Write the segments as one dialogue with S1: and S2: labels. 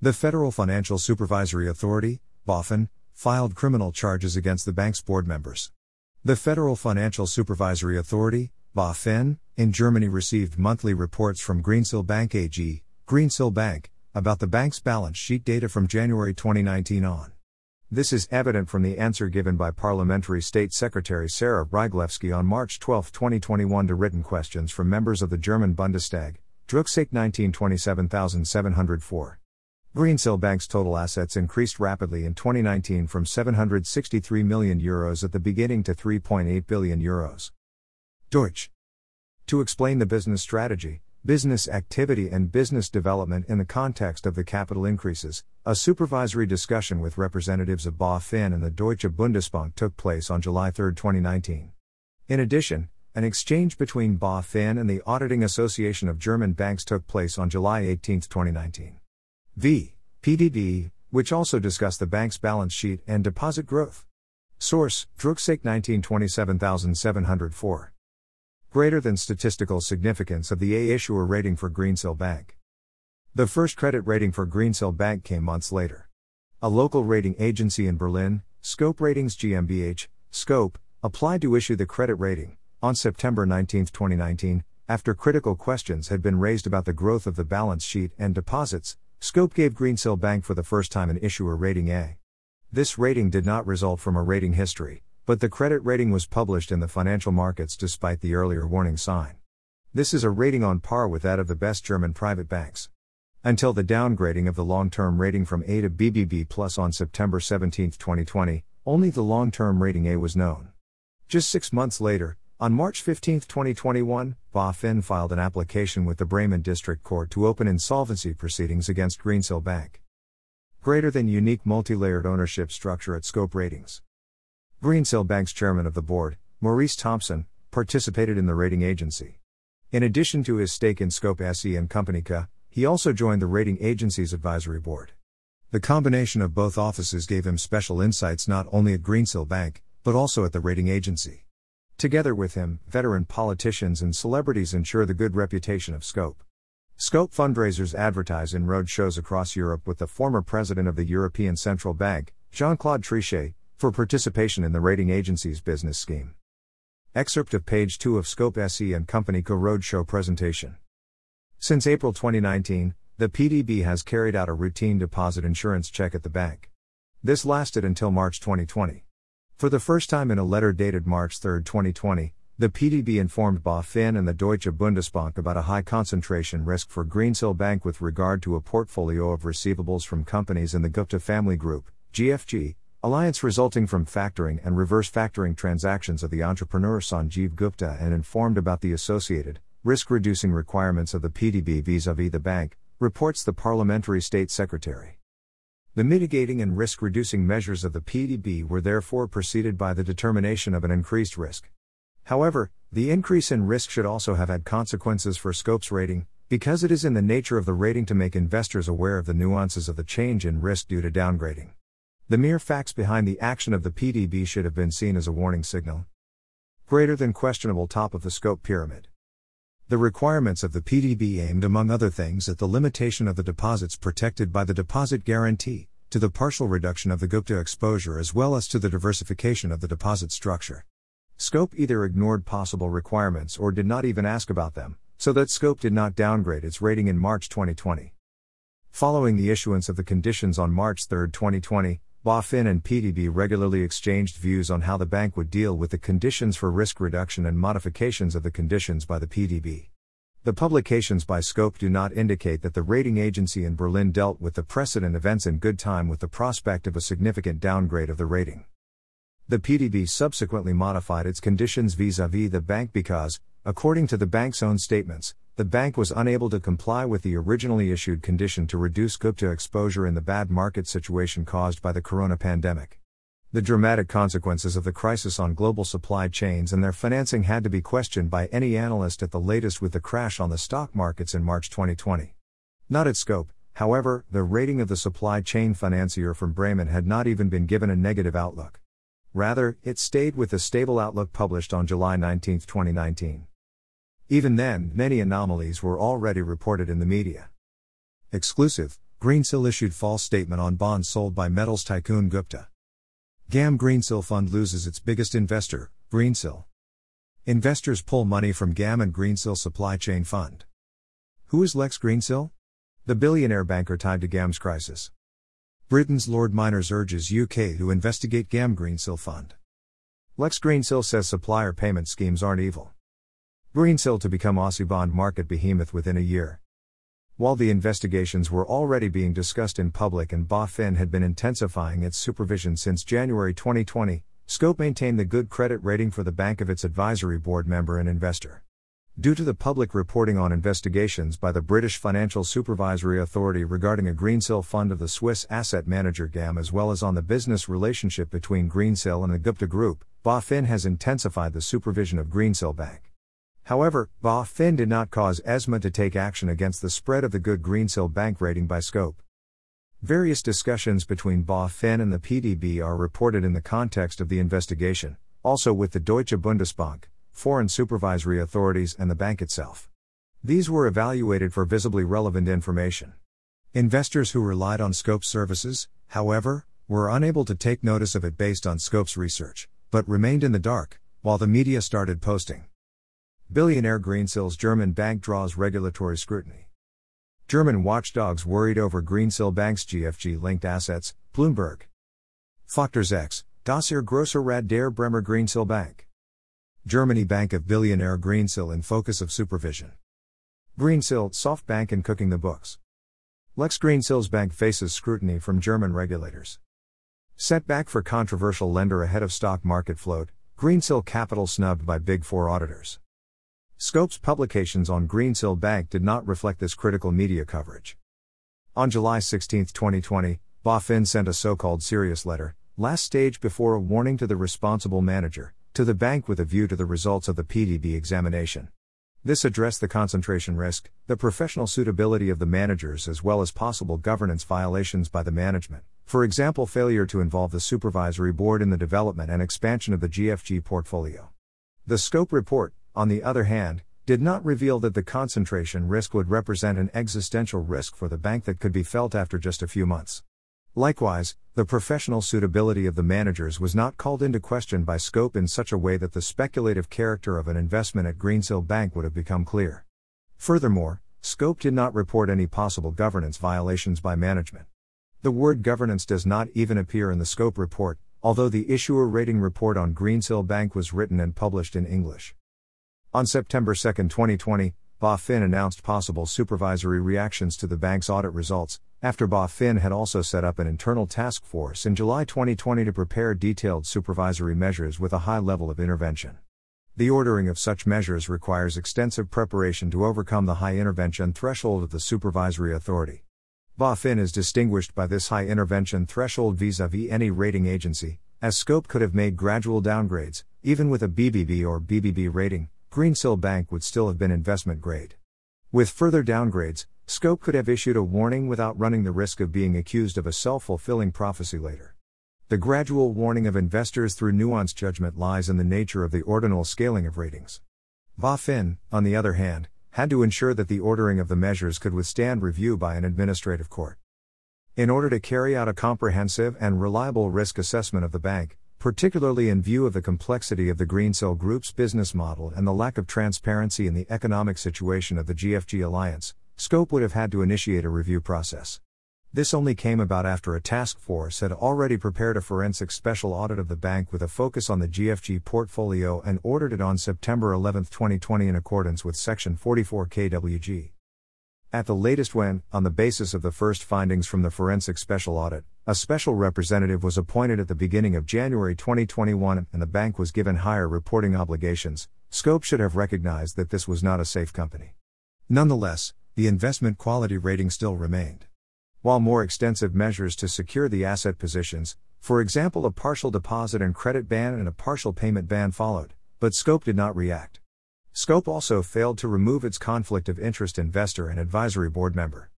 S1: The Federal Financial Supervisory Authority, BaFin, filed criminal charges against the bank's board members. The Federal Financial Supervisory Authority, BaFin, in Germany received monthly reports from Greensill Bank AG, Greensill Bank, about the bank's balance sheet data from January 2019 on. This is evident from the answer given by Parliamentary State Secretary Sarah Ryglewski on March 12, 2021 to written questions from members of the German Bundestag, Drucksache 1927704. Greensill Bank's total assets increased rapidly in 2019 from 763 million euros at the beginning to 3.8 billion euros. Deutsch. To explain the business strategy, business activity, and business development in the context of the capital increases, a supervisory discussion with representatives of BaFin and the Deutsche Bundesbank took place on July 3, 2019. In addition, an exchange between BaFin and the Auditing Association of German Banks took place on July 18, 2019. V. PDB, which also discussed the bank's balance sheet and deposit growth. Source: Drucksache 1927704 greater than statistical significance of the A issuer rating for Greensill Bank. The first credit rating for Greensill Bank came months later. A local rating agency in Berlin, Scope Ratings GmbH, Scope, applied to issue the credit rating on September 19, 2019, after critical questions had been raised about the growth of the balance sheet and deposits. Scope gave Greensill Bank for the first time an issuer rating A. This rating did not result from a rating history, but the credit rating was published in the financial markets despite the earlier warning sign. This is a rating on par with that of the best German private banks. Until the downgrading of the long term rating from A to BBB plus on September 17, 2020, only the long term rating A was known. Just six months later, on March 15, 2021, BaFin filed an application with the Bremen District Court to open insolvency proceedings against Greensill Bank. Greater than unique multi layered ownership structure at Scope Ratings. Greensill Bank's chairman of the board, Maurice Thompson, participated in the rating agency. In addition to his stake in Scope SE and Company he also joined the rating agency's advisory board. The combination of both offices gave him special insights not only at Greensill Bank, but also at the rating agency. Together with him, veteran politicians and celebrities ensure the good reputation of Scope. Scope fundraisers advertise in road shows across Europe with the former president of the European Central Bank, Jean Claude Trichet, for participation in the rating agency's business scheme. Excerpt of page 2 of Scope SE and Company Co Roadshow presentation. Since April 2019, the PDB has carried out a routine deposit insurance check at the bank. This lasted until March 2020. For the first time in a letter dated March 3, 2020, the PDB informed BaFin and the Deutsche Bundesbank about a high concentration risk for Greensill Bank with regard to a portfolio of receivables from companies in the Gupta family group, GFG, Alliance resulting from factoring and reverse factoring transactions of the entrepreneur Sanjeev Gupta and informed about the associated, risk reducing requirements of the PDB vis a vis the bank, reports the Parliamentary State Secretary. The mitigating and risk reducing measures of the PDB were therefore preceded by the determination of an increased risk. However, the increase in risk should also have had consequences for Scope's rating, because it is in the nature of the rating to make investors aware of the nuances of the change in risk due to downgrading. The mere facts behind the action of the PDB should have been seen as a warning signal. Greater than questionable top of the scope pyramid. The requirements of the PDB aimed, among other things, at the limitation of the deposits protected by the deposit guarantee, to the partial reduction of the Gupta exposure, as well as to the diversification of the deposit structure. Scope either ignored possible requirements or did not even ask about them, so that Scope did not downgrade its rating in March 2020. Following the issuance of the conditions on March 3, 2020, BaFin and PDB regularly exchanged views on how the bank would deal with the conditions for risk reduction and modifications of the conditions by the PDB. The publications by Scope do not indicate that the rating agency in Berlin dealt with the precedent events in good time with the prospect of a significant downgrade of the rating. The PDB subsequently modified its conditions vis a vis the bank because, according to the bank's own statements, the bank was unable to comply with the originally issued condition to reduce Gupta exposure in the bad market situation caused by the corona pandemic. The dramatic consequences of the crisis on global supply chains and their financing had to be questioned by any analyst at the latest with the crash on the stock markets in March 2020. Not at scope, however, the rating of the supply chain financier from Bremen had not even been given a negative outlook. Rather, it stayed with the stable outlook published on July 19, 2019. Even then, many anomalies were already reported in the media. Exclusive Greensill issued false statement on bonds sold by metals tycoon Gupta. GAM Greensill Fund loses its biggest investor, Greensill. Investors pull money from GAM and Greensill Supply Chain Fund. Who is Lex Greensill? The billionaire banker tied to GAM's crisis. Britain's Lord Myners urges UK to investigate GAM Greensill Fund. Lex Greensill says supplier payment schemes aren't evil. Greensill to become Aussie bond market behemoth within a year. While the investigations were already being discussed in public and BaFin had been intensifying its supervision since January 2020, Scope maintained the good credit rating for the bank of its advisory board member and investor. Due to the public reporting on investigations by the British Financial Supervisory Authority regarding a Greensill fund of the Swiss asset manager GAM as well as on the business relationship between Greensill and the Gupta Group, BaFin has intensified the supervision of Greensill Bank. However, BaFin did not cause ESMA to take action against the spread of the good Greensill bank rating by scope. Various discussions between BaFin and the PDB are reported in the context of the investigation, also with the Deutsche Bundesbank, foreign supervisory authorities, and the bank itself. These were evaluated for visibly relevant information. Investors who relied on Scope's services, however, were unable to take notice of it based on Scope's research, but remained in the dark, while the media started posting. Billionaire Greensill's German bank draws regulatory scrutiny. German watchdogs worried over Greensill Bank's GFG linked assets, Bloomberg. Factors X, Dossier Grosser Rad der Bremer Greensill Bank. Germany Bank of billionaire Greensill in focus of supervision. Greensill, SoftBank and cooking the books. Lex Greensill's bank faces scrutiny from German regulators. Setback for controversial lender ahead of stock market float, Greensill Capital snubbed by Big Four auditors. Scope's publications on Greensill Bank did not reflect this critical media coverage. On July 16, 2020, BaFin sent a so called serious letter, last stage before a warning to the responsible manager, to the bank with a view to the results of the PDB examination. This addressed the concentration risk, the professional suitability of the managers, as well as possible governance violations by the management, for example, failure to involve the supervisory board in the development and expansion of the GFG portfolio. The scope report, on the other hand, did not reveal that the concentration risk would represent an existential risk for the bank that could be felt after just a few months. Likewise, the professional suitability of the managers was not called into question by scope in such a way that the speculative character of an investment at Greensill Bank would have become clear. Furthermore, scope did not report any possible governance violations by management. The word governance does not even appear in the scope report, although the issuer rating report on Greensill Bank was written and published in English. On September 2, 2020, BaFin announced possible supervisory reactions to the bank's audit results, after BaFin had also set up an internal task force in July 2020 to prepare detailed supervisory measures with a high level of intervention. The ordering of such measures requires extensive preparation to overcome the high intervention threshold of the supervisory authority. BaFin is distinguished by this high intervention threshold vis a vis any rating agency, as Scope could have made gradual downgrades, even with a BBB or BBB rating, Greensill Bank would still have been investment grade. With further downgrades, Scope could have issued a warning without running the risk of being accused of a self fulfilling prophecy later. The gradual warning of investors through nuanced judgment lies in the nature of the ordinal scaling of ratings. BaFin, on the other hand, had to ensure that the ordering of the measures could withstand review by an administrative court. In order to carry out a comprehensive and reliable risk assessment of the bank, particularly in view of the complexity of the Greensill Group's business model and the lack of transparency in the economic situation of the GFG Alliance, Scope would have had to initiate a review process. This only came about after a task force had already prepared a forensic special audit of the bank with a focus on the GFG portfolio and ordered it on September 11, 2020, in accordance with Section 44 KWG. At the latest, when, on the basis of the first findings from the forensic special audit, a special representative was appointed at the beginning of January 2021 and the bank was given higher reporting obligations, Scope should have recognized that this was not a safe company. Nonetheless, the investment quality rating still remained. While more extensive measures to secure the asset positions, for example a partial deposit and credit ban and a partial payment ban followed, but Scope did not react. Scope also failed to remove its conflict of interest investor and advisory board member.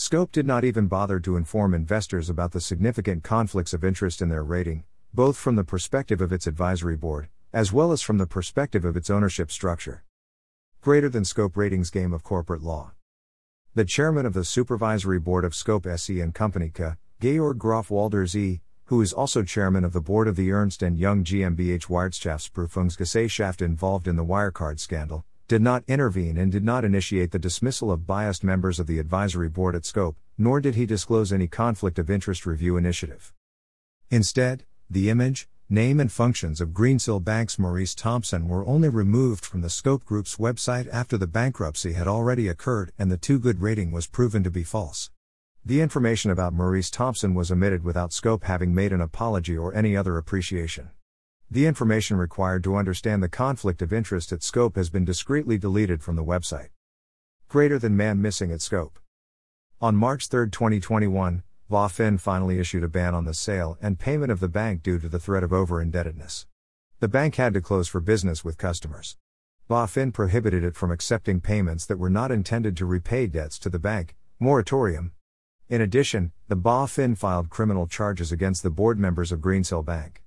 S1: Scope did not even bother to inform investors about the significant conflicts of interest in their rating, both from the perspective of its advisory board, as well as from the perspective of its ownership structure. Greater than scope ratings game of corporate law. The chairman of the supervisory board of Scope SE and Company K, Georg Graf Waldersee who is also chairman of the board of the Ernst & Young GmbH Wirtschaftsprüfungsgesellschaft involved in the Wirecard scandal, did not intervene and did not initiate the dismissal of biased members of the advisory board at Scope, nor did he disclose any conflict of interest review initiative. Instead, the image, name and functions of Greensill Bank's Maurice Thompson were only removed from the Scope Group's website after the bankruptcy had already occurred and the too good rating was proven to be false. The information about Maurice Thompson was omitted without Scope having made an apology or any other appreciation. The information required to understand the conflict of interest at Scope has been discreetly deleted from the website. Greater than man missing at Scope. On March 3, 2021, BaFin finally issued a ban on the sale and payment of the bank due to the threat of over indebtedness. The bank had to close for business with customers. BaFin prohibited it from accepting payments that were not intended to repay debts to the bank, moratorium, in addition, the BaFin filed criminal charges against the board members of Greensill Bank.